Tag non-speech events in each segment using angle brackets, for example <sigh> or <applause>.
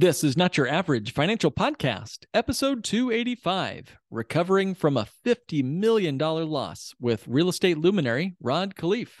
This is not your average financial podcast, episode 285 Recovering from a $50 million loss with real estate luminary Rod Khleif.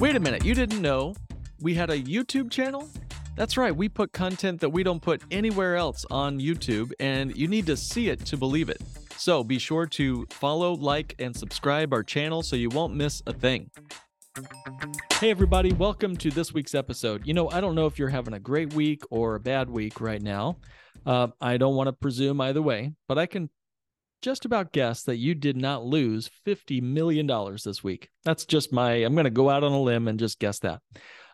Wait a minute, you didn't know we had a YouTube channel? That's right, we put content that we don't put anywhere else on YouTube, and you need to see it to believe it. So be sure to follow, like, and subscribe our channel so you won't miss a thing. Hey, everybody, welcome to this week's episode. You know, I don't know if you're having a great week or a bad week right now. Uh, I don't want to presume either way, but I can just about guess that you did not lose $50 million this week. That's just my, I'm going to go out on a limb and just guess that.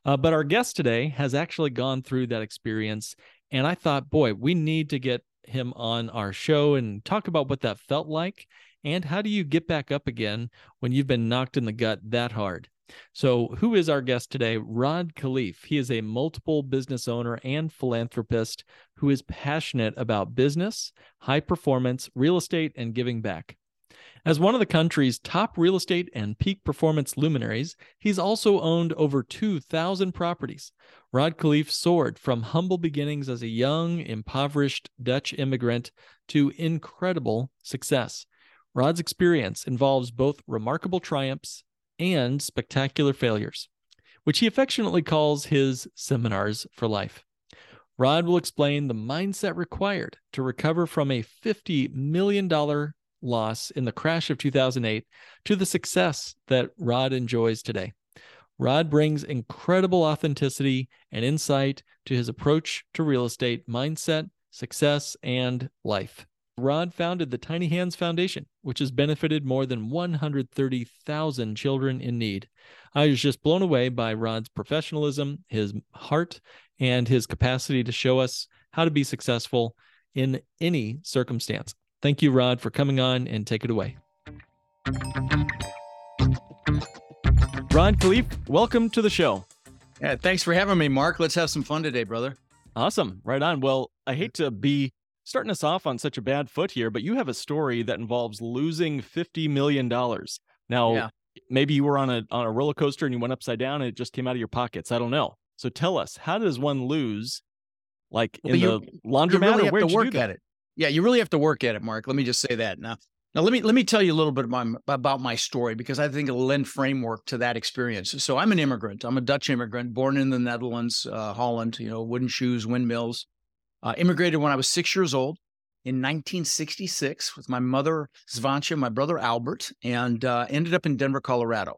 Uh, but our guest today has actually gone through that experience. And I thought, boy, we need to get him on our show and talk about what that felt like and how do you get back up again when you've been knocked in the gut that hard. So, who is our guest today? Rod Khleif. He is a multiple business owner and philanthropist who is passionate about business, high performance, real estate, and giving back. As one of the country's top real estate and peak performance luminaries, he's also owned over 2,000 properties. Rod Khleif soared from humble beginnings as a young, impoverished Dutch immigrant to incredible success. Rod's experience involves both remarkable triumphs and spectacular failures, which he affectionately calls his seminars for life. Rod will explain the mindset required to recover from a $50 million loss in the crash of 2008 to the success that Rod enjoys today. Rod brings incredible authenticity and insight to his approach to real estate, mindset, success, and life. Rod founded the Tiny Hands Foundation, which has benefited more than 130,000 children in need. I was just blown away by Rod's professionalism, his heart, and his capacity to show us how to be successful in any circumstance. Thank you, Rod, for coming on and take it away. Rod Khleif, welcome to the show. Yeah, thanks for having me, Mark. Let's have some fun today, brother. Awesome. Right on. Well, I hate to be starting us off on such a bad foot here, but you have a story that involves losing $50 million. Now, yeah. maybe you were on a on a roller coaster and you went upside down and it just came out of your pockets. I don't know. So tell us, how does one lose like well, in the laundromat? You really have to work at it. Yeah, you really have to work at it, Mark. Let me just say that. Now, now let me let me tell you a little bit about my, about my story because I think it'll lend framework to that experience. So I'm an immigrant. I'm a Dutch immigrant, born in the Netherlands, uh, Holland. You know, wooden shoes, windmills. Uh, immigrated when I was six years old in 1966 with my mother, Svancha, my brother, Albert, and uh, ended up in Denver, Colorado.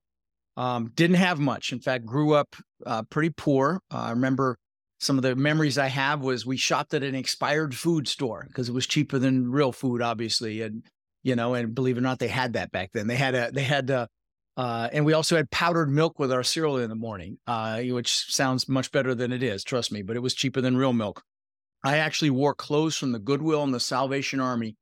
Um, didn't have much. In fact, grew up uh, pretty poor. Uh, I remember some of the memories I have was we shopped at an expired food store because it was cheaper than real food, obviously. And, you know, and believe it or not, they had that back then. They had a, they had a, uh, and we also had powdered milk with our cereal in the morning, uh, which sounds much better than it is, trust me, but it was cheaper than real milk. I actually wore clothes from the Goodwill and the Salvation Army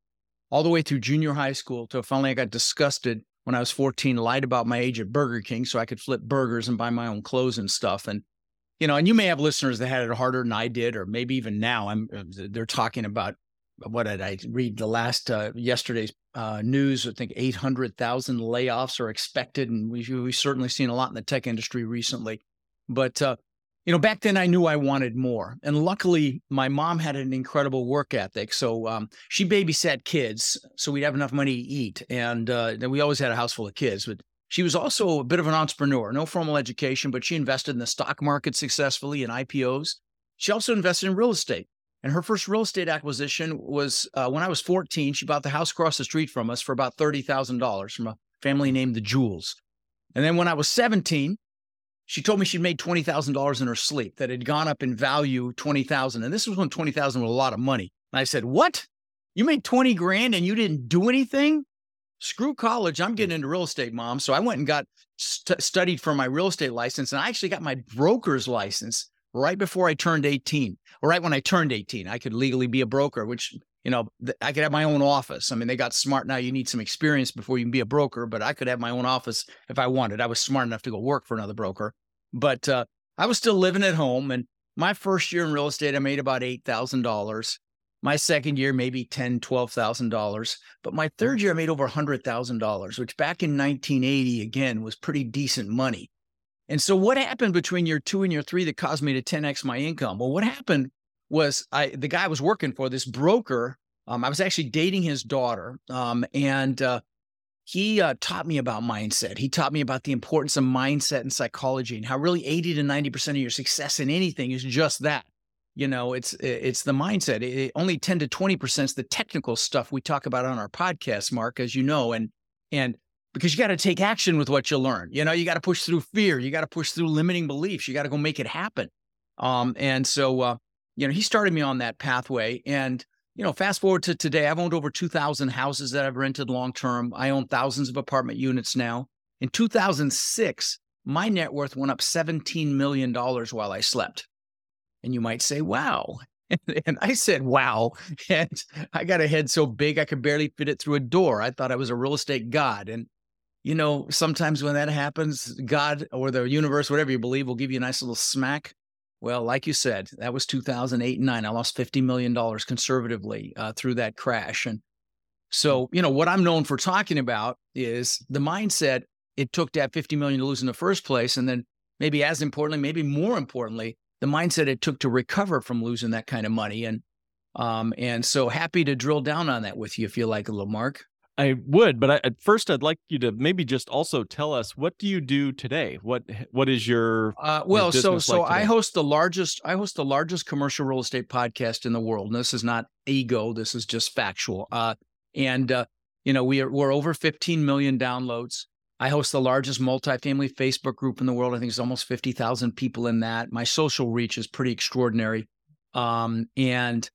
all the way through junior high school till finally I got disgusted when I was 14, lied about my age at Burger King so I could flip burgers and buy my own clothes and stuff. And, you know, and you may have listeners that had it harder than I did, or maybe even now I'm, uh, they're talking about what did I read the last, uh, yesterday's uh, news? I think 800,000 layoffs are expected. And we, we've certainly seen a lot in the tech industry recently. But, uh, you know, back then I knew I wanted more. And luckily, my mom had an incredible work ethic. So um, she babysat kids so we'd have enough money to eat. And uh, we always had a house full of kids. But she was also a bit of an entrepreneur, no formal education, but she invested in the stock market successfully in IPOs. She also invested in real estate. And her first real estate acquisition was uh, when I was 14. She bought the house across the street from us for about $30,000 from a family named the Jewels. And then when I was 17, she told me she'd made twenty thousand dollars in her sleep that had gone up in value twenty thousand, and this was when twenty thousand was a lot of money. And I said, "What? You made twenty grand and you didn't do anything? Screw college! I'm getting into real estate, mom." So I went and got st- studied for my real estate license, and I actually got my broker's license right before I turned 18, or right when I turned 18. I could legally be a broker, which, you know, th- I could have my own office. I mean, they got smart now. You need some experience before you can be a broker, but I could have my own office if I wanted. I was smart enough to go work for another broker. But uh, I was still living at home. And my first year in real estate, I made about $8,000. My second year, maybe ten, twelve thousand dollars. But my third year, I made over a hundred thousand dollars, which back in 1980 again was pretty decent money. And so, what happened between year two and year three that caused me to 10x my income? Well, what happened was I the guy I was working for, this broker. Um, I was actually dating his daughter, um, and uh, he uh, taught me about mindset. He taught me about the importance of mindset and psychology, and how really 80 to 90 percent of your success in anything is just that. You know it's it's the mindset. It, only 10 to 20 percent is the technical stuff we talk about on our podcast mark as you know and and because you got to take action with what you learn. You know you got to push through fear. You got to push through limiting beliefs. You got to go make it happen. Um and so uh you know he started me on that pathway and you know fast forward to today i've owned over 2000 houses that i've rented long term i own thousands of apartment units now in 2006 my net worth went up 17 million dollars while i slept and you might say, wow. <laughs> And I said, wow. <laughs> And I got a head so big I could barely fit it through a door. I thought I was a real estate god. And, you know, sometimes when that happens, God or the universe, whatever you believe, will give you a nice little smack. Well, like you said, that was 2008 and 9. I lost $50 million conservatively uh, through that crash. And so, you know, what I'm known for talking about is the mindset it took to have 50 million to lose in the first place. And then maybe as importantly, maybe more importantly, the mindset it took to recover from losing that kind of money. And um, and so happy to drill down on that with you if you like a little Mark. I would, but I, at first I'd like you to maybe just also tell us what do you do today? What what is your uh, well? so so like I host the largest I host the largest commercial real estate podcast in the world. And this is not ego. This is just factual. Uh, and uh, you know we are we're over 15 million downloads. I host the largest multifamily Facebook group in the world. I think it's almost 50,000 people in that. My social reach is pretty extraordinary. Um, and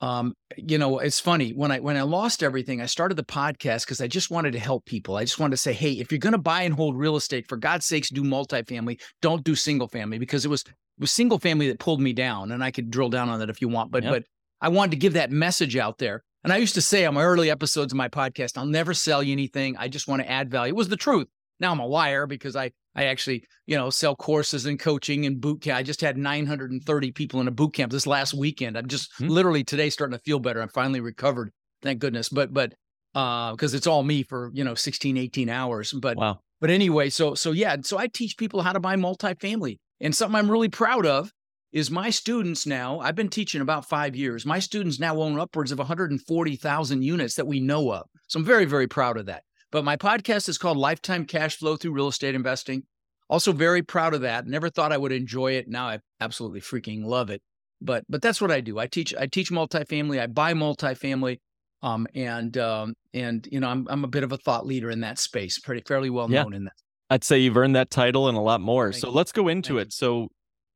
um, you know, it's funny when I when I lost everything, I started the podcast because I just wanted to help people. I just wanted to say, hey, if you're going to buy and hold real estate, for God's sakes, do multifamily. Don't do single family because it was it was single family that pulled me down, and I could drill down on that if you want. But yep. but I wanted to give that message out there. And I used to say on my early episodes of my podcast, I'll never sell you anything. I just want to add value. It was the truth. Now I'm a liar because I I actually, you know, sell courses and coaching and boot camp. I just had 930 people in a boot camp this last weekend. I'm just hmm. literally today starting to feel better. I'm finally recovered. Thank goodness. But but uh because it's all me for, you know, 16, 18 hours. But wow. But anyway, so so yeah, so I teach people how to buy multifamily. And something I'm really proud of is my students now, I've been teaching about five years. My students now own upwards of 140,000 units that we know of. So I'm very, very proud of that. But my podcast is called Lifetime Cash Flow Through Real Estate Investing. Also, very proud of that. Never thought I would enjoy it. Now I absolutely freaking love it. But but that's what I do. I teach I teach multifamily. I buy multifamily. Um and um and you know I'm I'm a bit of a thought leader in that space. Pretty fairly well known yeah. in that. I'd say you've earned that title and a lot more. Thank so you. let's go into Thank it. You. So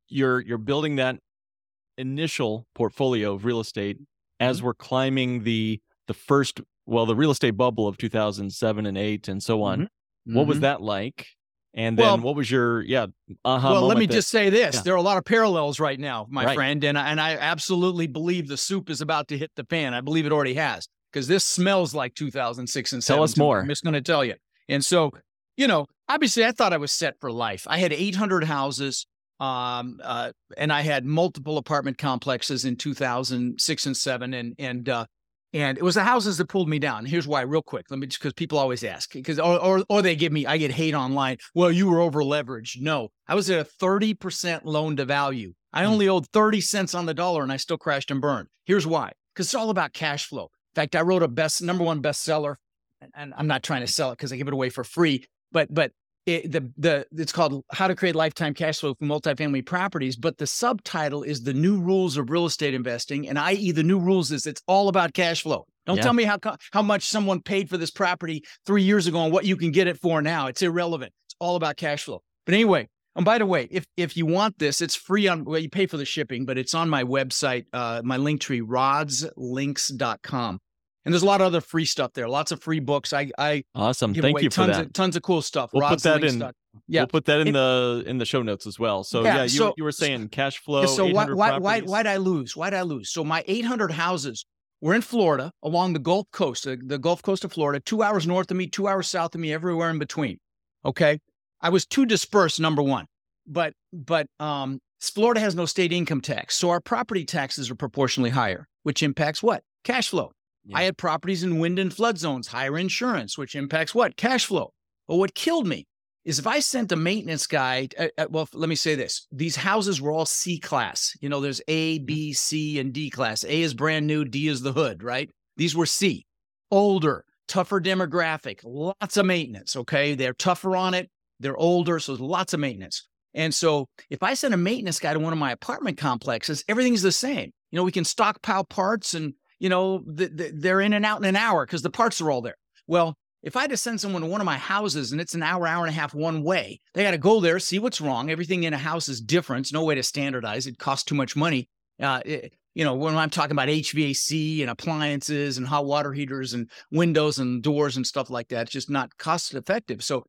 you're you're building that initial portfolio of real estate as mm-hmm. we're climbing the the first well the real estate bubble of 2007 and 8 and so on mm-hmm. what was mm-hmm. that like and then well, what was your yeah uh-huh well let me that, just say this yeah. there are a lot of parallels right now my right. friend and and i absolutely believe the soup is about to hit the pan i believe it already has because this smells like 2006 and 7 tell us more i'm just going to tell you and so you know obviously i thought i was set for life i had 800 houses um, uh, and I had multiple apartment complexes in 2006 and seven, and and uh, and it was the houses that pulled me down. Here's why, real quick. Let me just because people always ask because or, or, or they give me I get hate online. Well, you were over leveraged. No, I was at a thirty percent loan to value. I hmm. only owed thirty cents on the dollar, and I still crashed and burned. Here's why: because it's all about cash flow. In fact, I wrote a best number one bestseller, and I'm not trying to sell it because I give it away for free. But but it, the the it's called How to Create Lifetime Cash Flow from Multifamily Properties, but the subtitle is the new rules of real estate investing, and i.e. the new rules is it's all about cash flow. Don't yeah. tell me how how much someone paid for this property three years ago and what you can get it for now. It's irrelevant. It's all about cash flow. But anyway, and by the way, if if you want this, it's free on well, you pay for the shipping, but it's on my website, uh, my link tree, rodslinks.com. And there's a lot of other free stuff there. Lots of free books. I I awesome. Thank you tons for that. Of, tons of cool stuff. We'll put that in. Yeah. We'll put that in It- the in the show notes as well. So Yeah, yeah, you, so- you were saying cash flow. Yeah, so why 800 why why why'd I lose? Why'd I lose? So my 800 houses were in Florida along the Gulf Coast, the, the Gulf Coast of Florida, two hours north of me, two hours south of me, everywhere in between. Okay, I was too dispersed. Number one, but but um, Florida has no state income tax, so our property taxes are proportionally higher, which impacts what cash flow. Yeah. I had properties in wind and flood zones, higher insurance, which impacts what cash flow. But what killed me is if I sent a maintenance guy, uh, uh, well, let me say this. These houses were all C class. You know, there's A, B, C, and D class. A is brand new, D is the hood, right? These were C. Older, tougher demographic, lots of maintenance, okay? They're tougher on it. They're older, so there's lots of maintenance. And so if I send a maintenance guy to one of my apartment complexes, everything's the same. You know, we can stockpile parts and, you know, th- th- they're in and out in an hour because the parts are all there. Well, if I had to send someone to one of my houses and it's an hour, hour and a half one way, they got to go there, see what's wrong. Everything in a house is different. There's no way to standardize. It costs too much money. Uh, it- you know, when I'm talking about HVAC and appliances and hot water heaters and windows and doors and stuff like that, it's just not cost effective. So,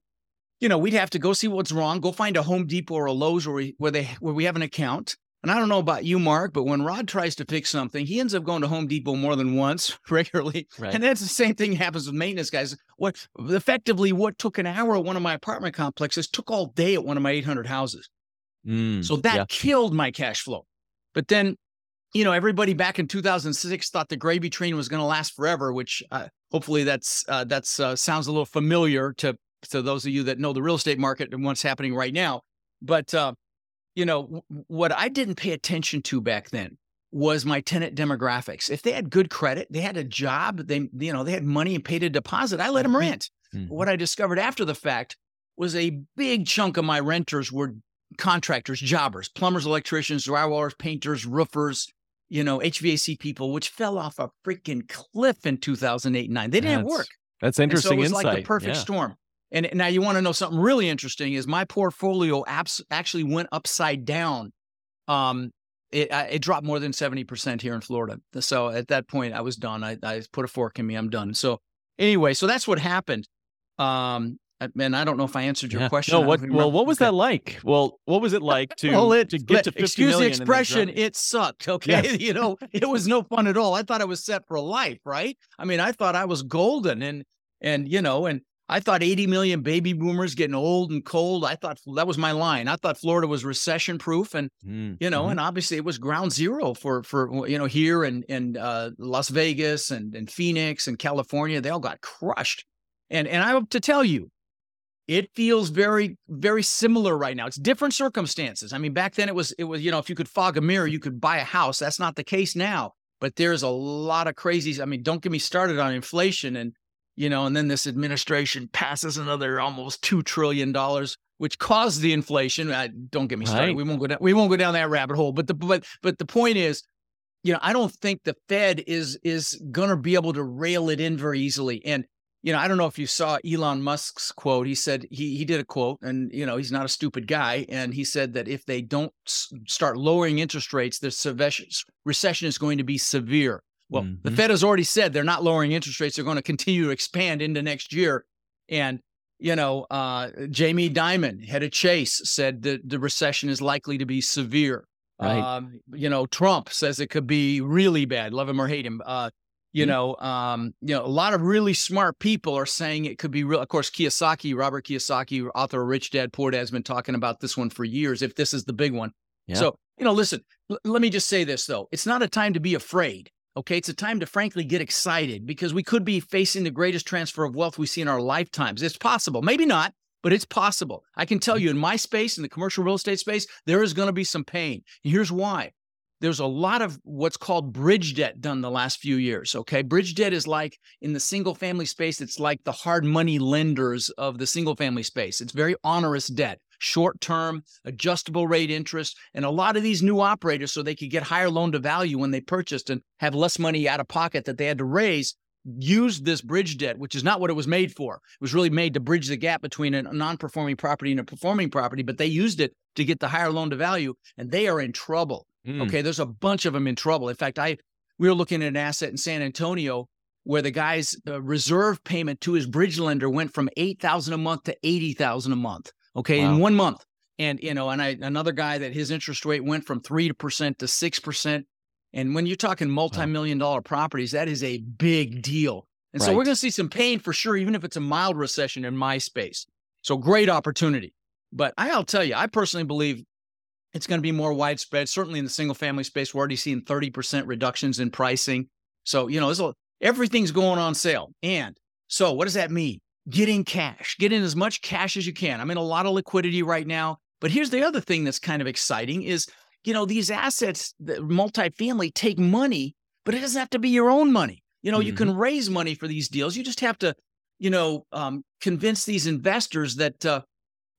you know, we'd have to go see what's wrong, go find a Home Depot or a Lowe's where we, where they where we have an account. And I don't know about you, Mark, but when Rod tries to fix something, he ends up going to Home Depot more than once <laughs> regularly. Right. And that's the same thing happens with maintenance guys. What effectively what took an hour at one of my apartment complexes took all day at one of my 800 houses. Mm, So that yeah. killed my cash flow. But then, you know, everybody back in 2006 thought the gravy train was going to last forever, which uh, hopefully that's uh, that's uh, sounds a little familiar to to those of you that know the real estate market and what's happening right now. But uh, you know, w- what I didn't pay attention to back then was my tenant demographics. If they had good credit, they had a job, they you know, they had money and paid a deposit, I let them rent. Mhm. What I discovered after the fact was a big chunk of my renters were contractors, jobbers, plumbers, electricians, drywallers, painters, roofers, you know, HVAC people, which fell off a freaking cliff in 2008 and 9. They didn't That's work. That's And so interesting it was insight. like the perfect yeah. storm. And now you want to know something really interesting is my portfolio apps actually went upside down. Um, it, I- it dropped more than 70% here in Florida. So at that point I was done. I, I put a fork in me. I'm done. So anyway, so that's what happened. Um, and I don't know if I answered your Yeah. question. No, what? Well, what was Okay. that like? Well, what was it like to <laughs> well, it, to get to 50 excuse the expression, it sucked. <laughs> Okay, <laughs> you know, it was no fun at all. I thought I was set for life, right? I mean, I thought I was golden, and and you know, and I thought 80 million baby boomers getting old and cold. I thought that was my line. I thought Florida was recession proof, and Mm, you know, mhm. and obviously it was ground zero for for you know here and and uh, Las Vegas and and Phoenix and California. They all got crushed, and and I have to tell you, it feels very very similar right now. It's different circumstances. I mean, back then it was it was you know if you could fog a mirror, you could buy a house. That's not the case now. But there's a lot of crazies. I mean, don't get me started on inflation and you know, and then this administration passes another almost two trillion dollars, which caused the inflation. Uh, don't get me started. Right. We won't go down. We won't go down that rabbit hole. But the but but the point is, you know, I don't think the Fed is is gonna be able to rail it in very easily. And you know, I don't know if you saw Elon Musk's quote. He said he he did a quote, and you know, he's not a stupid guy. And he said that if they don't s- start lowering interest rates, the recession recession is going to be severe. Well, the Mhm. Fed has already said they're not lowering interest rates. They're going to continue to expand into next year. And, you know, uh, Jamie Dimon, head of Chase, said that the recession is likely to be severe. Right. Um, you know, Trump says it could be really bad. Love him or hate him. Uh, you Mhm. know, um, you know, a lot of really smart people are saying it could be real. Of course, Kiyosaki, Robert Kiyosaki, author of Rich Dad Poor Dad, has been talking about this one for years. If this is the big one, Yeah. so, you know, listen, l- let me just say this though. It's not a time to be afraid. Okay. It's a time to frankly get excited because we could be facing the greatest transfer of wealth we see in our lifetimes. It's possible. Maybe not, but it's possible. I can tell mm-hmm. you in my space, in the commercial real estate space, there is going to be some pain. Here's why. There's a lot of what's called bridge debt done the last few years. Okay. Bridge debt is like in the single family space, it's like the hard money lenders of the single family space. It's very onerous debt, short term, adjustable rate interest. And a lot of these new operators, so they could get higher loan to value when they purchased and have less money out of pocket that they had to raise, used this bridge debt, which is not what it was made for. It was really made to bridge the gap between a non performing property and a performing property, but they used it to get the higher loan to value, and they are in trouble. Mm, Okay, there's a bunch of them in trouble. In fact, I we were looking at an asset in San Antonio where the guy's uh, reserve payment to his bridge lender went from eight thousand a month to eighty thousand a month. Okay, Wow. in one month. And you know, and I another guy that his interest rate went from three percent to six percent. And when you're talking multi-million dollar properties, that is a big deal. And so we're going to see some pain for sure, even if it's a mild recession in my space. So great opportunity. But I'll tell you, I personally believe it's going to be more widespread. Certainly in the single family space, we're already seeing 30% reductions in pricing. So, you know, a, everything's going on sale. And so what does that mean? Get in cash, get in as much cash as you can. I'm in a lot of liquidity right now. But here's the other thing that's kind of exciting is, you know, these assets, the multifamily take money, but it doesn't have to be your own money. You know, you can raise money for these deals. You just have to, you know, um, convince these investors that uh,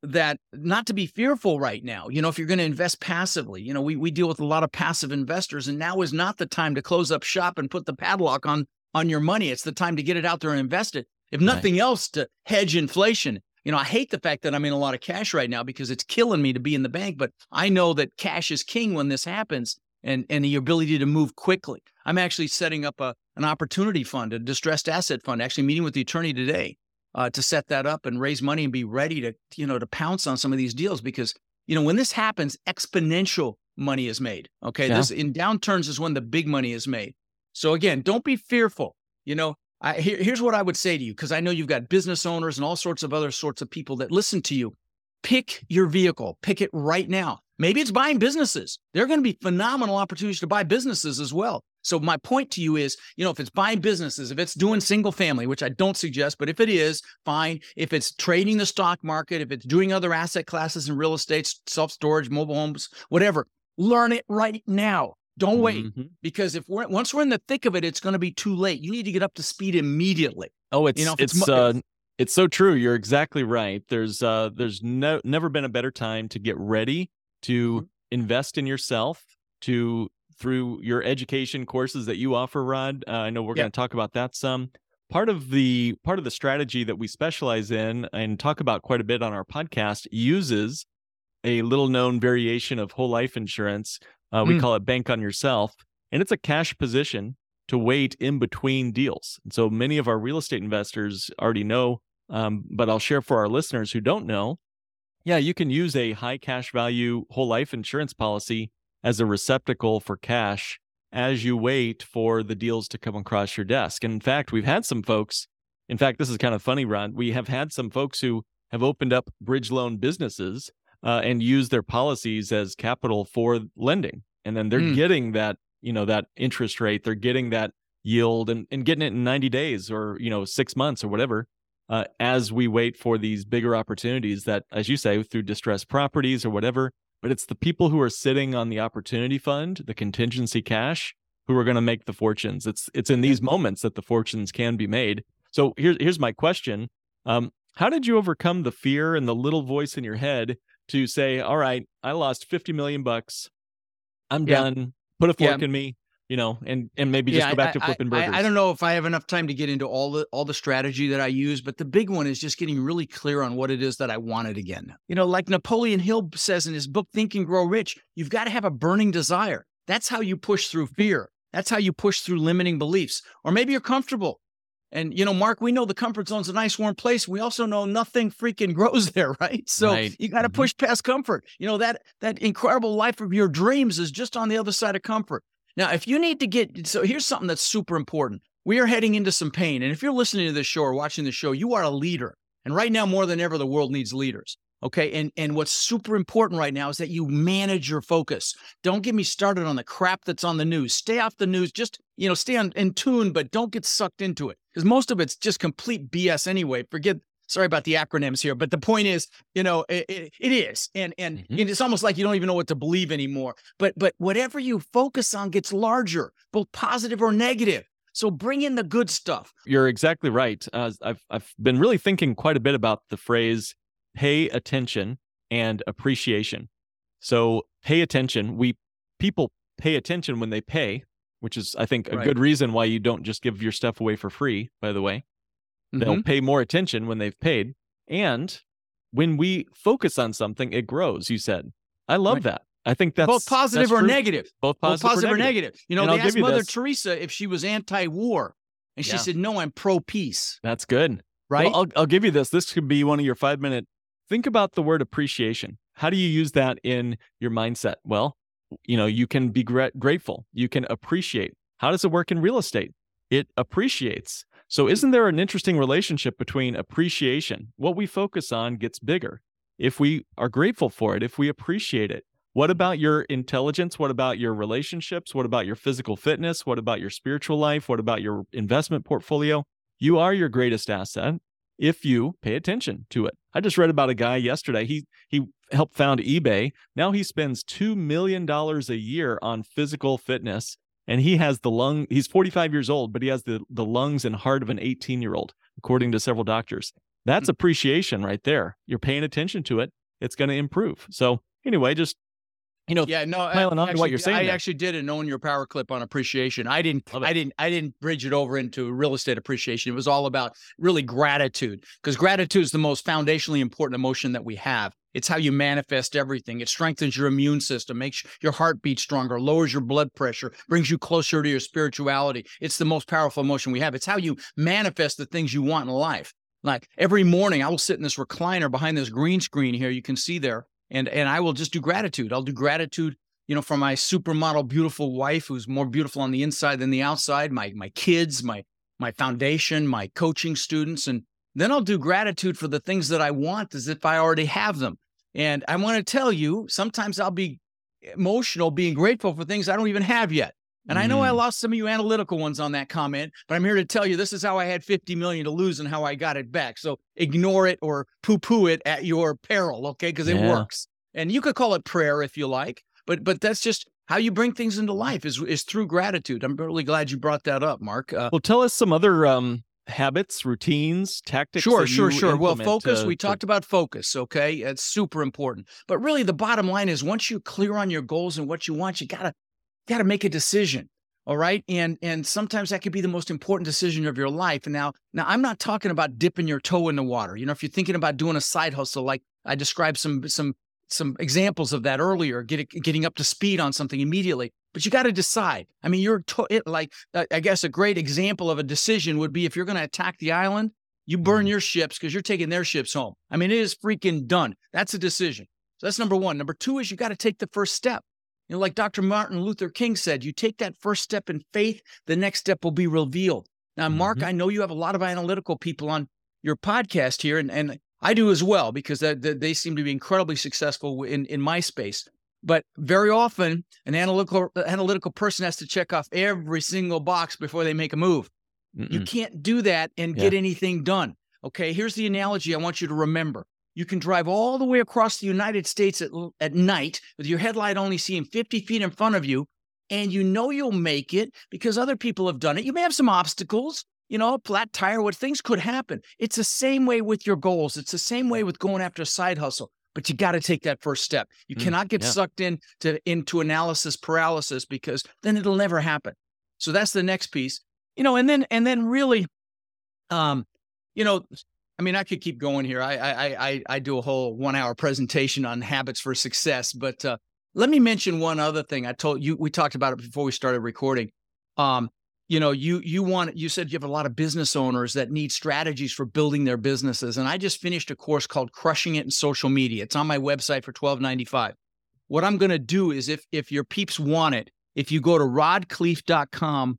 that not to be fearful right now. You know, if you're going to invest passively, you know, we we deal with a lot of passive investors, and now is not the time to close up shop and put the padlock on on your money. It's the time to get it out there and invest it. If Right. nothing else, to hedge inflation. You know, I hate the fact that I'm in a lot of cash right now because it's killing me to be in the bank. But I know that cash is king when this happens, and and the ability to move quickly. I'm actually setting up a an opportunity fund, a distressed asset fund. Actually, meeting with the attorney today uh, to set that up and raise money and be ready to you know to pounce on some of these deals because you know when this happens, exponential money is made. Okay, Yeah. this in downturns is when the big money is made. So again, don't be fearful. You know, I, here, here's what I would say to you because I know you've got business owners and all sorts of other sorts of people that listen to you. Pick your vehicle. Pick it right now. Maybe it's buying businesses. There are going to be phenomenal opportunities to buy businesses as well. So my point to you is, you know, if it's buying businesses, if it's doing single family, which I don't suggest, but if it is, fine. If it's trading the stock market, if it's doing other asset classes in real estate, self storage, mobile homes, whatever, learn it right now. Don't wait Mhm. because if we're once we're in the thick of it, it's going to be too late. You need to get up to speed immediately. Oh, it's know, it's it's uh, it's so true. You're exactly right. There's uh, there's no never been a better time to get ready to Mhm. invest in yourself to through your education courses that you offer, Rod. Uh, I know we're Yeah. going to talk about that some. Part of the part of the strategy that we specialize in and talk about quite a bit on our podcast uses a little known variation of whole life insurance. Uh, we Mm. call it bank on yourself, and it's a cash position to wait in between deals. And so many of our real estate investors already know, um, but I'll share for our listeners who don't know. Yeah, you can use a high cash value whole life insurance policy as a receptacle for cash as you wait for the deals to come across your desk. And in fact, we've had some folks, in fact, this is kind of funny, Ron. We have had some folks who have opened up bridge loan businesses uh, and use their policies as capital for lending. And then they're Mm. getting that, you know, that interest rate, they're getting that yield and, and getting it in 90 days or, you know, six months or whatever. Uh, as we wait for these bigger opportunities that, as you say, through distressed properties or whatever, but it's the people who are sitting on the opportunity fund, the contingency cash, who are going to make the fortunes. It's it's in these moments that the fortunes can be made. So here's here's my question: um, How did you overcome the fear and the little voice in your head to say, "All right, I lost fifty million bucks, I'm Yeah. done. Put a Yeah. fork in me," you know, and and maybe just Yeah, go back I- to I- flipping I, burgers. I, don't know if I have enough time to get into all the all the strategy that I use, but the big one is just getting really clear on what it is that I wanted again. You know, like Napoleon Hill says in his book Think and Grow Rich, you've got to have a burning desire. That's how you push through fear. That's how you push through limiting beliefs. Or maybe you're comfortable. And you know, Mark, we know the comfort zone's a nice warm place. We also know nothing freaking <laughs> grows there, right? So Right. you got to Mhm. push past comfort. You know, that that incredible life of your dreams is just on the other side of comfort. Now, if you need to get so here's something that's super important. We are heading into some pain. And if you're listening to this show or watching the show, you are a leader. And right now, more than ever, the world needs leaders. Okay. And and what's super important right now is that you manage your focus. Don't get me started on the crap that's on the news. Stay off the news. Just, you know, stay on, in tune, but don't get sucked into it. Because most of it's just complete BS anyway. Forget sorry about the acronyms here, but the point is, you know, it, it, it is. And and, Mhm. and it's almost like you don't even know what to believe anymore. But but whatever you focus on gets larger, both positive or negative. So bring in the good stuff. You're exactly right. Uh, I've I've been really thinking quite a bit about the phrase "pay attention" and appreciation. So pay attention. We people pay attention when they pay, which is I think a Right. good reason why you don't just give your stuff away for free. By the way, they'll Mhm. pay more attention when they've paid, and when we focus on something, it grows. You said, I love Right. that. I think that's both positive that's or true. negative. Both Both positive, positive or or negative. negative. You know, And they I'll asked Mother this. Teresa if she was anti-war, and she Yeah. said, "No, I'm pro-peace." That's good. Right? Well, I'll, I'll give you this. This could be one of your five minute think about the word appreciation. How do you use that in your mindset? Well, you know, you can be gra- grateful, you can appreciate. How does it work in real estate? It appreciates. So, isn't there an interesting relationship between appreciation? What we focus on gets bigger. If we are grateful for it, if we appreciate it, what about your intelligence? What about your relationships? What about your physical fitness? What about your spiritual life? What about your investment portfolio? You are your greatest asset if you pay attention to it. I just read about a guy yesterday. He he helped found eBay. Now he spends 2 million dollars a year on physical fitness and he has the lung he's 45 years old, but he has the the lungs and heart of an 18-year-old according to several doctors. That's hmm. appreciation right there. You're paying attention to it. It's going to improve. So, anyway, just you know, yeah, no, piling on what you're saying. I there. actually did an own your power clip on appreciation. I didn't, I didn't, I didn't bridge it over into real estate appreciation. It was all about really gratitude because gratitude is the most foundationally important emotion that we have. It's how you manifest everything. It strengthens your immune system, makes your heartbeat stronger, lowers your blood pressure, brings you closer to your spirituality. It's the most powerful emotion we have. It's how you manifest the things you want in life. Like every morning, I will sit in this recliner behind this green screen here. You can see there and and I will just do gratitude. I'll do gratitude, you know, for my supermodel, beautiful wife who's more beautiful on the inside than the outside. My my kids, my my foundation, my coaching students, and then I'll do gratitude for the things that I want as if I already have them. And I want to tell you, sometimes I'll be emotional being grateful for things I don't even have yet. And I know I mm. lost some of you analytical ones on that comment, but I'm here to tell you this is how I had 50 million to lose and how I got it back. So ignore it or poo poo it at your peril, okay? Because it yeah. works. And you could call it prayer if you like, but but that's just how you bring things into life is is through gratitude. I'm really glad you brought that up, Mark. Uh, well, tell us some other um, habits, routines, tactics. Sure, sure, sure. Well, focus. To, we to... talked about focus. Okay, it's super important. But really, the bottom line is once you're clear on your goals and what you want, you gotta got to make a decision all right and and sometimes that could be the most important decision of your life and now now i'm not talking about dipping your toe in the water you know if you're thinking about doing a side hustle like i described some some some examples of that earlier getting getting up to speed on something immediately but you got to decide i mean you're to, it, like i guess a great example of a decision would be if you're going to attack the island you burn mm-hmm. your ships because you're taking their ships home i mean it is freaking done that's a decision so that's number one number two is you got to take the first step you know, like Dr. Martin Luther King said, you take that first step in faith, the next step will be revealed. Now, Mark, mm-hmm. I know you have a lot of analytical people on your podcast here, and, and I do as well because they, they seem to be incredibly successful in, in my space. But very often, an analytical analytical person has to check off every single box before they make a move. Mm-mm. You can't do that and yeah. get anything done. Okay, here's the analogy I want you to remember. You can drive all the way across the United States at, at night with your headlight only seeing 50 feet in front of you, and you know you'll make it because other people have done it. You may have some obstacles, you know, a flat tire, what things could happen. It's the same way with your goals. It's the same way with going after a side hustle. But you got to take that first step. You mm, cannot get yeah. sucked into into analysis paralysis because then it'll never happen. So that's the next piece. You know, and then and then really um you know I mean, I could keep going here. I I I, I do a whole one hour presentation on habits for success, but uh, let me mention one other thing. I told you we talked about it before we started recording. Um, you know, you you want you said you have a lot of business owners that need strategies for building their businesses, and I just finished a course called "Crushing It in Social Media." It's on my website for twelve ninety five. What I'm going to do is, if if your peeps want it, if you go to rodkhleif.com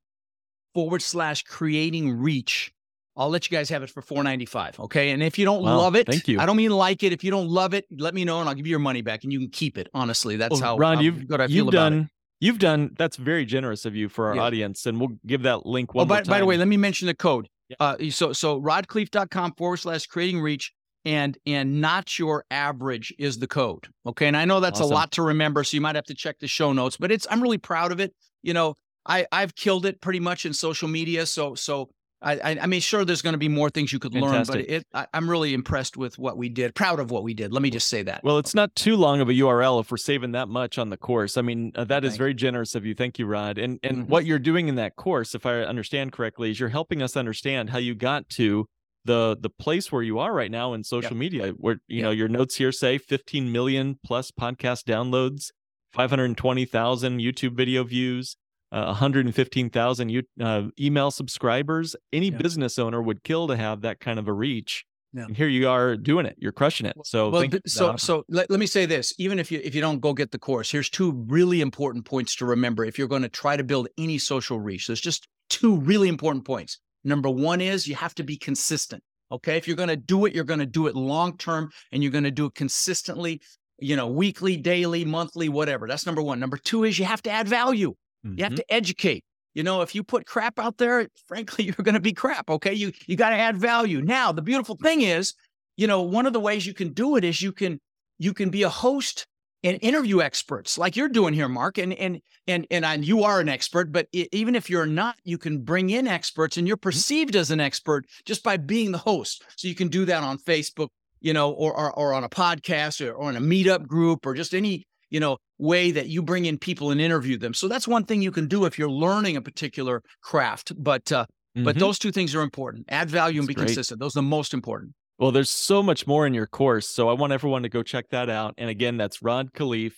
forward slash creating reach I'll let you guys have it for four ninety five. Okay, and if you don't wow, love it, thank you. I don't mean like it. If you don't love it, let me know, and I'll give you your money back, and you can keep it. Honestly, that's well, how Ron, you've good I feel you've about done. It. You've done that's very generous of you for our yeah. audience, and we'll give that link one oh, by, by, the way, let me mention the code. Yeah. Uh, so so rodkhleif.com forward slash creating reach and and not your average is the code. Okay, and I know that's awesome. a lot to remember, so you might have to check the show notes, but it's I'm really proud of it. You know, I I've killed it pretty much in social media, so so I, I mean, sure, there's going to be more things you could Fantastic. learn, but it, I, am really impressed with what we did. Proud of what we did. Let me just say that. Well, it's not too long of a URL if we're saving that much on the course. I mean, uh, that Thank is very generous of you. Thank you, Rod. And and mm-hmm. what you're doing in that course, if I understand correctly, is you're helping us understand how you got to the the place where you are right now in social yep. media. Where you yep. know your notes here say 15 million plus podcast downloads, 520,000 YouTube video views uh, 115,000 uh, email subscribers. Any yeah. business owner would kill to have that kind of a reach. Yeah. And here you are doing it. You're crushing it. So well, thank you th- for so so let, let me say this: even if you if you don't go get the course, here's two really important points to remember if you're going to try to build any social reach. There's just two really important points. Number one is you have to be consistent. Okay, if you're going to do it, you're going to do it long term, and you're going to do it consistently. You know, weekly, daily, monthly, whatever. That's number one. Number two is you have to add value. You have Mhm. to educate. You know, if you put crap out there, frankly, <laughs> you're going to be crap. Okay. You, you got to add value. Now, the beautiful thing is, you know, one of the ways you can do it is you can, you can be a host and interview experts like you're doing here, Mark. And, and, and, and, and you are an expert, but i- even if you're not, you can bring in experts and you're perceived as an expert just by being the host. So you can do that on Facebook, you know, or, or, or on a podcast or, or in a meetup group or just any, you know, way that you bring in people and interview them. So that's one thing you can do if you're learning a particular craft. But uh, but Mhm. those two things are important. Add value and be great. consistent. Those are the most important. Well, there's so much more in your course. So I want everyone to go check that out. And again, that's rodkhleif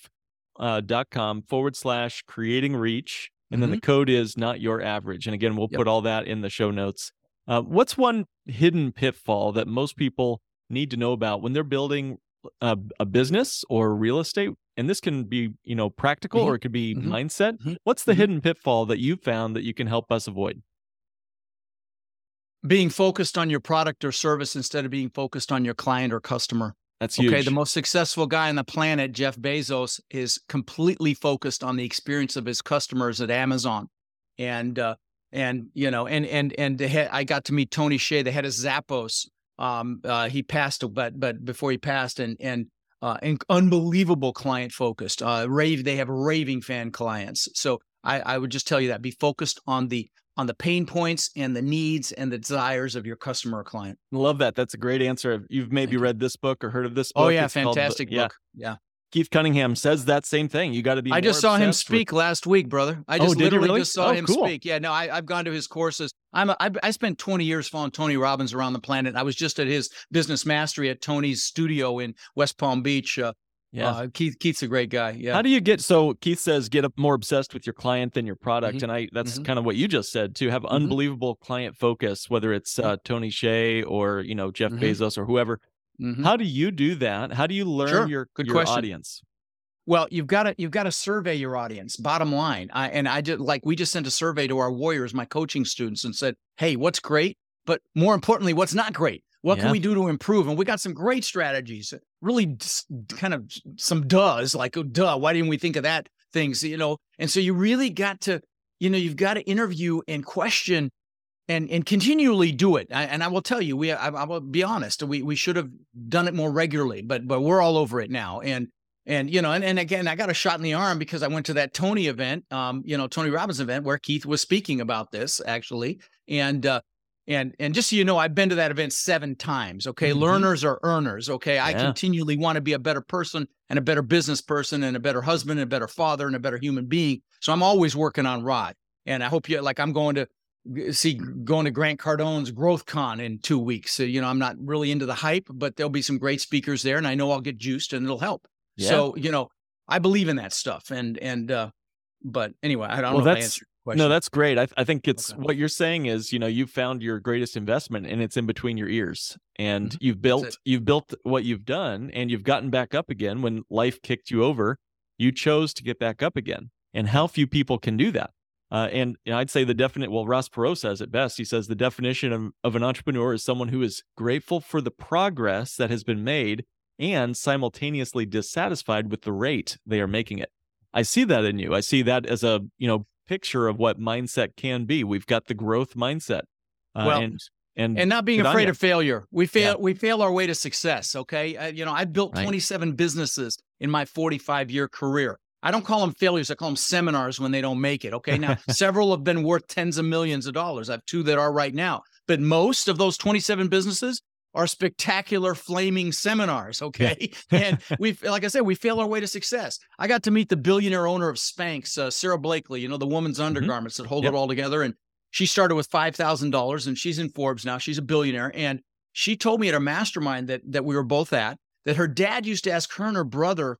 uh, forward slash creating reach. And then the code is not your average. And again, we'll Mm-hmm. Yep. put all that in the show notes. Uh, what's one hidden pitfall that most people need to know about when they're building a, a business or real estate? And this can be, you know, practical Mhm. or it could be Mhm. mindset. Mhm. What's the Mhm. hidden pitfall that you found that you can help us avoid? Being focused on your product or service instead of being focused on your client or customer. That's huge. Okay, the most successful guy on the planet, Jeff Bezos, is completely focused on the experience of his customers at Amazon, and uh, and you know, and and and the head, I got to meet Tony Hsieh, the head of Zappos. Um, uh, he passed, but but before he passed, and and uh, and unbelievable client focused. Uh, rave, they have raving fan clients. So I, I would just tell you that be focused on the on the pain points and the needs and the desires of your customer or client. Love that. That's a great answer. You've maybe read this book or heard of this book. Oh yeah, It's called fantastic yeah. book. Yeah. Keith Cunningham says that same thing. You got to be. I just saw him obsessed with- speak last week, brother. I Oh, just you literally really? just saw Oh, him cool. speak. Yeah, no, I, I've gone to his courses. I'm a, I, I spent 20 years following Tony Robbins around the planet. I was just at his business mastery at Tony's studio in West Palm Beach. Uh, Yeah. uh, Keith Keith's a great guy. Yeah. How do you get so Keith says get up more obsessed with your client than your product Mhm. and I that's Mhm. kind of what you just said to have Mhm. unbelievable client focus whether it's uh, Tony Hsieh or you know Jeff Mhm. Bezos or whoever. Mhm. How do you do that? How do you learn Sure. your Good your question. audience? Well, you've got to you've got to survey your audience. Bottom line, I, and I did like we just sent a survey to our warriors, my coaching students, and said, "Hey, what's great? But more importantly, what's not great? What Yeah. can we do to improve?" And we got some great strategies. Really, just kind of some does like, oh, duh, why didn't we think of that? Things, you know. And so you really got to, you know, you've got to interview and question. And, and continually do it, I, and I will tell you, we I, I will be honest, we we should have done it more regularly, but but we're all over it now, and and you know, and, and again, I got a shot in the arm because I went to that Tony event, um, you know, Tony Robbins event where Keith was speaking about this actually, and uh, and and just so you know, I've been to that event seven times. Okay, Mhm. learners are earners. Okay, I continually want to be a better person and a better business person and a better husband and a better father and a better human being. So I'm always working on Rod, and I hope you like. I'm going to see going to Grant Cardone's Growth Con in two weeks. So you know, I'm not really into the hype, but there'll be some great speakers there, and I know I'll get juiced and it'll help. Yeah. So, you know, I believe in that stuff. And, and, uh, but anyway, I don't Well, know if I that's- answered question. No, that's great. I, I think it's Okay. what you're saying is, you know, you found your greatest investment and it's in between your ears. And Mhm. you've built you've built what you've done and you've gotten back up again when life kicked you over. You chose to get back up again. And how few people can do that. Uh, and know, I'd say the definite, well, Ross Perot says it best. He says the definition of, of an entrepreneur is someone who is grateful for the progress that has been made and simultaneously dissatisfied with the rate they are making it. I see that in you. I see that as a, you know, picture of what mindset can be. We've got the growth mindset. Uh, Well, and, and, and not being afraid of failure. We fail, Yeah. we fail our way to success. Okay. I, you know, I built Right. 27 businesses in my 45 year career. I don't call them failures. I call them seminars when they don't make it. Okay. Now, <laughs> several have been worth tens of millions of dollars. I have two that are right now, but most of those 27 businesses are spectacular flaming seminars. Okay. <laughs> and we, like I said, we fail our way to success. I got to meet the billionaire owner of Spanx, uh, Sara Blakely, you know, the woman's undergarments that hold Yep. it all together. And she started with $5,000 and she's in Forbes now. She's a billionaire. And she told me at a mastermind that, that we were both at that her dad used to ask her and her brother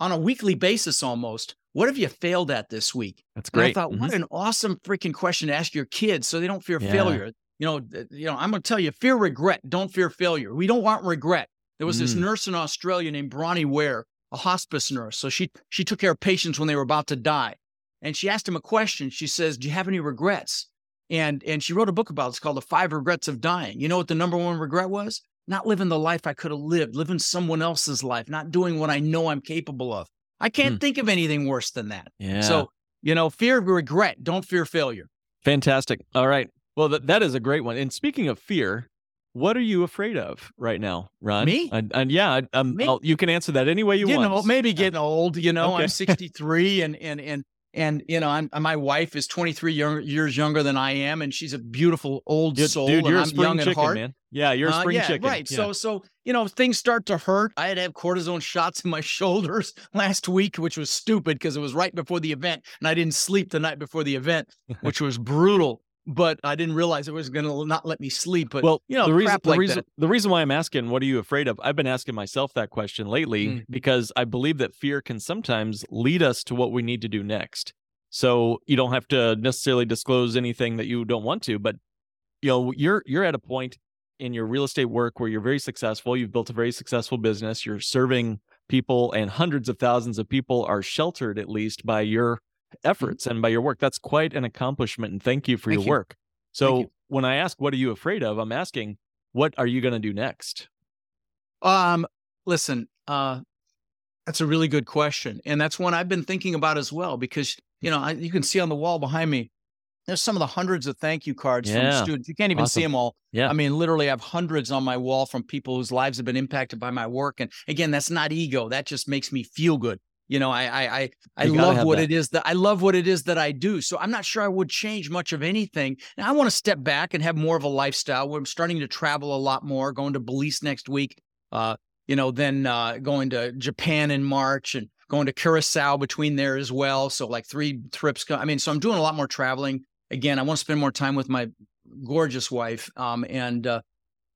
on a weekly basis almost, what have you failed at this week? that's And I great. thought, Mhm. what an awesome freaking question to ask your kids so they don't fear Yeah. failure. you know, you know, I'm going to tell you, fear regret, don't fear failure. We don't want regret. There was this Mm. nurse in Australia named Bronnie Ware, a hospice nurse. So she she took care of patients when they were about to die, and she asked him a question. She says, "Do you have any regrets?" And and she wrote a book about it. It's called The Five Regrets of Dying. You know what the number one regret was? Not living the life I could have lived, living someone else's life, not doing what I know I'm capable of. I can't think of anything worse than that. Yeah. So, you know, fear regret, don't fear failure. Fantastic. All right. Well, that, that is a great one. And speaking of fear, what are you afraid of right now, Rod? Me? And, and yeah, um? You can answer that any way you, you want. know, maybe getting old. You know, Okay. I'm <laughs> 63, and and and and you know, I'm my wife is 23 young, years younger than I am, and she's a beautiful old Dude, soul, dude, you're a spring chicken, heart. man. Yeah, you're a Uh, spring yeah, chicken. right. Yeah. So so you know, things start to hurt. I had to have cortisone shots in my <laughs> shoulders last week, which was stupid because it was right before the event, and I didn't sleep the night before the event, <laughs> which was brutal. But I didn't realize it was going to not let me sleep. But well, you know, the reason the like reason the reason why I'm asking, what are you afraid of? I've been asking myself that question lately Mm. because I believe that fear can sometimes lead us to what we need to do next. So you don't have to necessarily disclose anything that you don't want to, but you know, you're you're at a point in your real estate work where you're very successful. You've built a very successful business. You're serving people, and hundreds of thousands of people are sheltered at least by your efforts and by your work. That's quite an accomplishment, and thank you for Thank your you. work. So you. when I ask, "What are you afraid of?" I'm asking, "What are you going to do next?" Um, listen, uh, that's a really good question, and that's one I've been thinking about as well. Because you know, I, you can see on the wall behind me, there's some of the hundreds of thank you cards Yeah. from students. You can't even see them all. Yeah. I mean, literally, I have hundreds on my wall from people whose lives have been impacted by my work. And again, that's not ego. That just makes me feel good. You know, I I I, I love what that. it is that I love what it is that I do. So I'm not sure I would change much of anything. And I want to step back and have more of a lifestyle where I'm starting to travel a lot more, going to Belize next week. Uh, you know, then uh, going to Japan in March and going to Curacao between there as well. So like three trips. I mean, so I'm doing a lot more traveling. Again, I want to spend more time with my gorgeous wife. Um, and uh,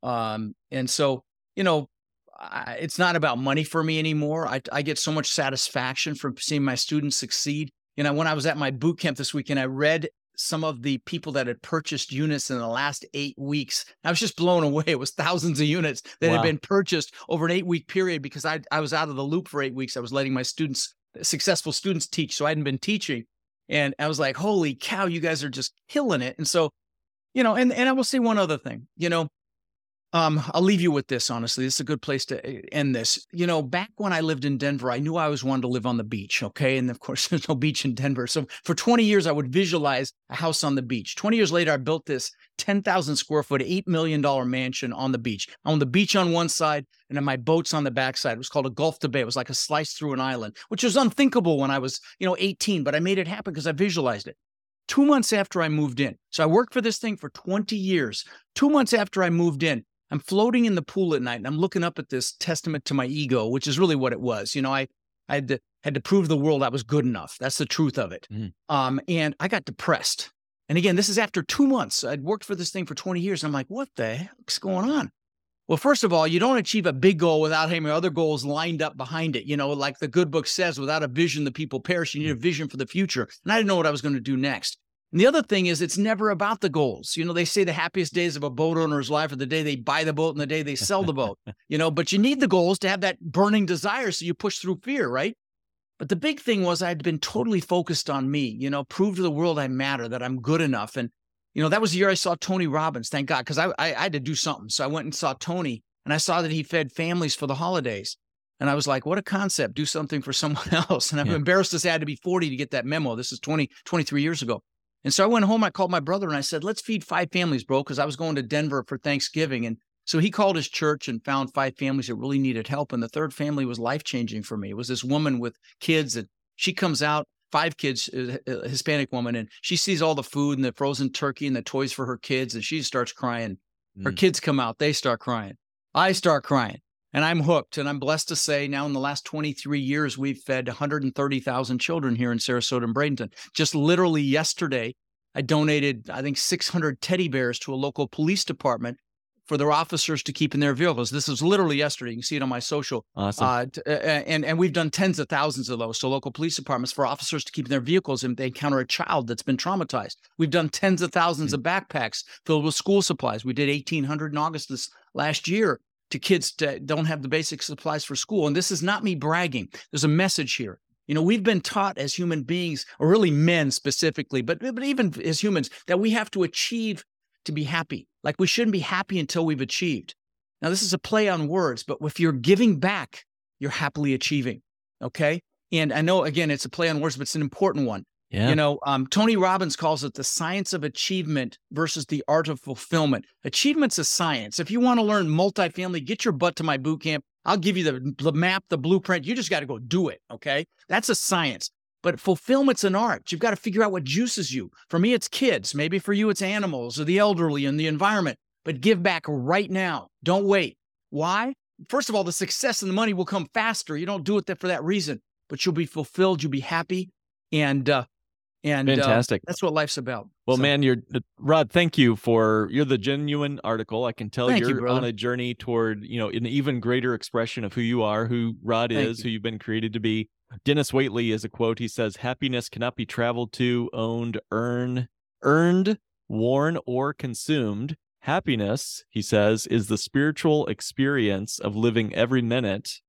um, and so you know, I, it's not about money for me anymore. I I get so much satisfaction from seeing my students succeed. You know, when I was at my boot camp this weekend, I read some of the people that had purchased units in the last eight weeks. I was just blown away. It was thousands of units that Wow. had been purchased over an eight week period because I I was out of the loop for eight weeks. I was letting my students, successful students, teach, so I hadn't been teaching, and I was like, "Holy cow, you guys are just killing it!" And so, you know, and and I will say one other thing. You know, um, I'll leave you with this. Honestly, this is a good place to uh, end this. You know, back when I lived in Denver, I knew I always wanted to live on the beach. Okay, and of course, <laughs> there's no beach in Denver. So for 20 years, I would visualize a house on the beach. 20 years later, I built this 10,000 square foot, eight million dollar mansion on the beach. On the beach on one side, and then my boats on the backside. It was called a Gulf to Bay. It was like a slice through an island, which was unthinkable when I was, you know, 18. But I made it happen because I visualized it. Two months after I moved in, so I worked for this thing for 20 years. Two months after I moved in, I'm floating in the pool at night and I'm looking up at this testament to my ego, which is really what it was. You know, I, I had to had to prove the world I was good enough. That's the truth of it. Mhm. Um, and I got depressed. And again, this is after two months. I'd worked for this thing for 20 years. I'm like, what the heck's going on? Well, first of all, you don't achieve a big goal without having other goals lined up behind it. You know, like the good book says, without a vision, the people perish. You need a vision for the future. And I didn't know what I was going to do next. And the other thing is, it's never about the goals. You know, they say the happiest days of a boat owner's life are the day they buy the boat and the day they sell the boat. <laughs> You know, but you need the goals to have that burning desire so you push through fear, right? But the big thing was I'd been totally focused on me, you know, prove to the world I matter, that I'm good enough. And, you know, that was the year I saw Tony Robbins, thank God, because I, I, I had to do something. So I went and saw Tony and I saw that he fed families for the holidays. And I was like, what a concept. Do something for someone <laughs> else. And I'm Yeah. embarrassed to say I had to be 40 to get that memo. This is 20, 23 years ago. And so I went home, I called my brother and I said, let's feed five families, bro, because I was going to Denver for Thanksgiving. And so he called his church and found five families that really needed help. And the third family was life changing for me. It was this woman with kids and she comes out, five kids, a a Hispanic woman, and she sees all the food and the frozen turkey and the toys for her kids. And she starts crying. Her Mm. kids come out, they start crying. I start crying. And I'm hooked. And I'm blessed to say now in the last 23 years, we've fed 130,000 children here in Sarasota and Bradenton. Just literally yesterday, I donated, I think, 600 teddy bears to a local police department for their officers to keep in their vehicles. This is literally yesterday. You can see it on my social. Awesome. Uh, t- uh, and and we've done tens of thousands of those to local police departments for officers to keep in their vehicles if they encounter a child that's been traumatized. We've done tens of 1000s Mm. of backpacks filled with school supplies. We did 1,800 in August this last year to kids that don't have the basic supplies for school. And this is not me bragging. There's a message here. You know, we've been taught as human beings, or really men specifically, but, but even as humans, that we have to achieve to be happy. Like we shouldn't be happy until we've achieved. Now, this is a play on words, but if you're giving back, you're happily achieving. Okay. And I know, again, it's a play on words, but it's an important one. Yeah. You know, um, Tony Robbins calls it the science of achievement versus the art of fulfillment. Achievement's a science. If you want to learn multifamily, get your butt to my boot camp. I'll give you the, the map, the blueprint. You just got to go do it. Okay. That's a science. But fulfillment's an art. You've got to figure out what juices you. For me, it's kids. Maybe for you, it's animals or the elderly and the environment. But give back right now. Don't wait. Why? First of all, the success and the money will come faster. You don't do it for that reason, but you'll be fulfilled. You'll be happy. And, uh, and uh, Fantastic. that's what life's about. Well, So, man, you're uh, Rod. Thank you for you're the genuine article. I can tell Thank you, you're on a journey toward you know an even greater expression of who you are, who Rod Thank is, you. who you've been created to be. Denis Waitley is a quote. He says, "Happiness cannot be traveled to, owned, earned, earned, worn, or consumed. Happiness," he says, "is the spiritual experience of living every minute."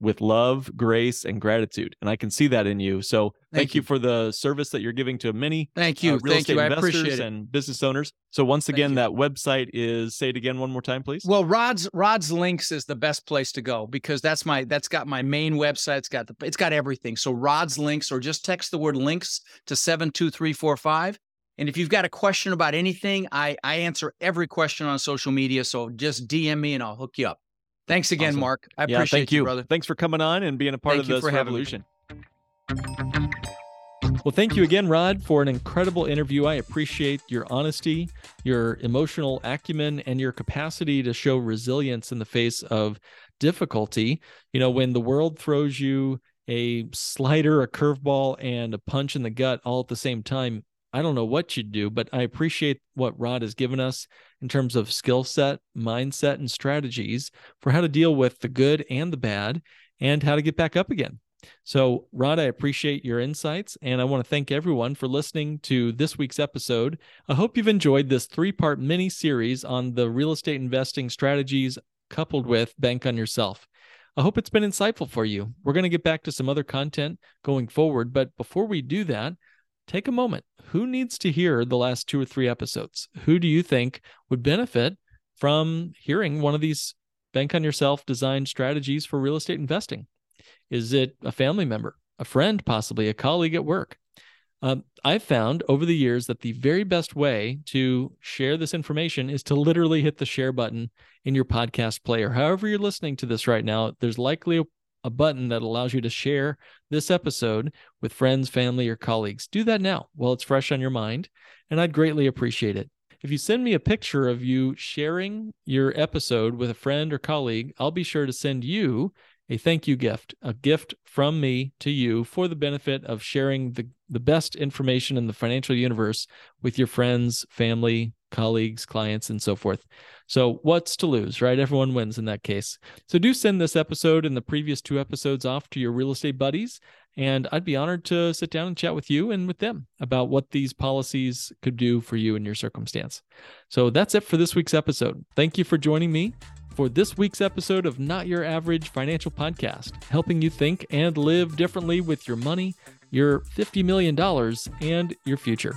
With love, grace, and gratitude. And I can see that in you. So thank, Thank you. you. for the service that you're giving to many Thank uh, you. real Thank estate you. I investors appreciate it. and business owners. So once again, that website is say it again one more time, please. Well, Rod's Rod's links is the best place to go because that's my that's got my main website. It's got the it's got everything. So Rod's links, or just text the word links to seven two three four five. And if you've got a question about anything, I I answer every question on social media. So just DM me and I'll hook you up. Thanks again, Awesome. Mark. I yeah, appreciate thank you, brother. Thanks for coming on and being a part Thank of you this revolution. Well, thank you again, Rod, for an incredible interview. I appreciate your honesty, your emotional acumen, and your capacity to show resilience in the face of difficulty. You know, when the world throws you a slider, a curveball, and a punch in the gut all at the same time, I don't know what you'd do, but I appreciate what Rod has given us in terms of skill set, mindset, and strategies for how to deal with the good and the bad and how to get back up again. So, Rod, I appreciate your insights, and I want to thank everyone for listening to this week's episode. I hope you've enjoyed this three part mini series on the real estate investing strategies coupled with Bank on Yourself. I hope it's been insightful for you. We're going to get back to some other content going forward, but before we do that, take a moment. Who needs to hear the last two or three episodes? Who do you think would benefit from hearing one of these Bank on Yourself designed strategies for real estate investing? Is it a family member, a friend, possibly a colleague at work? Um, I've found over the years that the very best way to share this information is to literally hit the share button in your podcast player. However, you're listening to this right now, there's likely a, a button that allows you to share this episode with friends, family, or colleagues. Do that now while it's fresh on your mind, and I'd greatly appreciate it. If you send me a picture of you sharing your episode with a friend or colleague, I'll be sure to send you a thank you gift, a gift from me to you for the benefit of sharing the, the best information in the financial universe with your friends, family, colleagues, clients, and so forth. So, what's to lose, right? Everyone wins in that case. So, do send this episode and the previous two episodes off to your real estate buddies. And I'd be honored to sit down and chat with you and with them about what these policies could do for you in your circumstance. So, that's it for this week's episode. Thank you for joining me for this week's episode of Not Your Average Financial Podcast, helping you think and live differently with your money, your $50 million, and your future.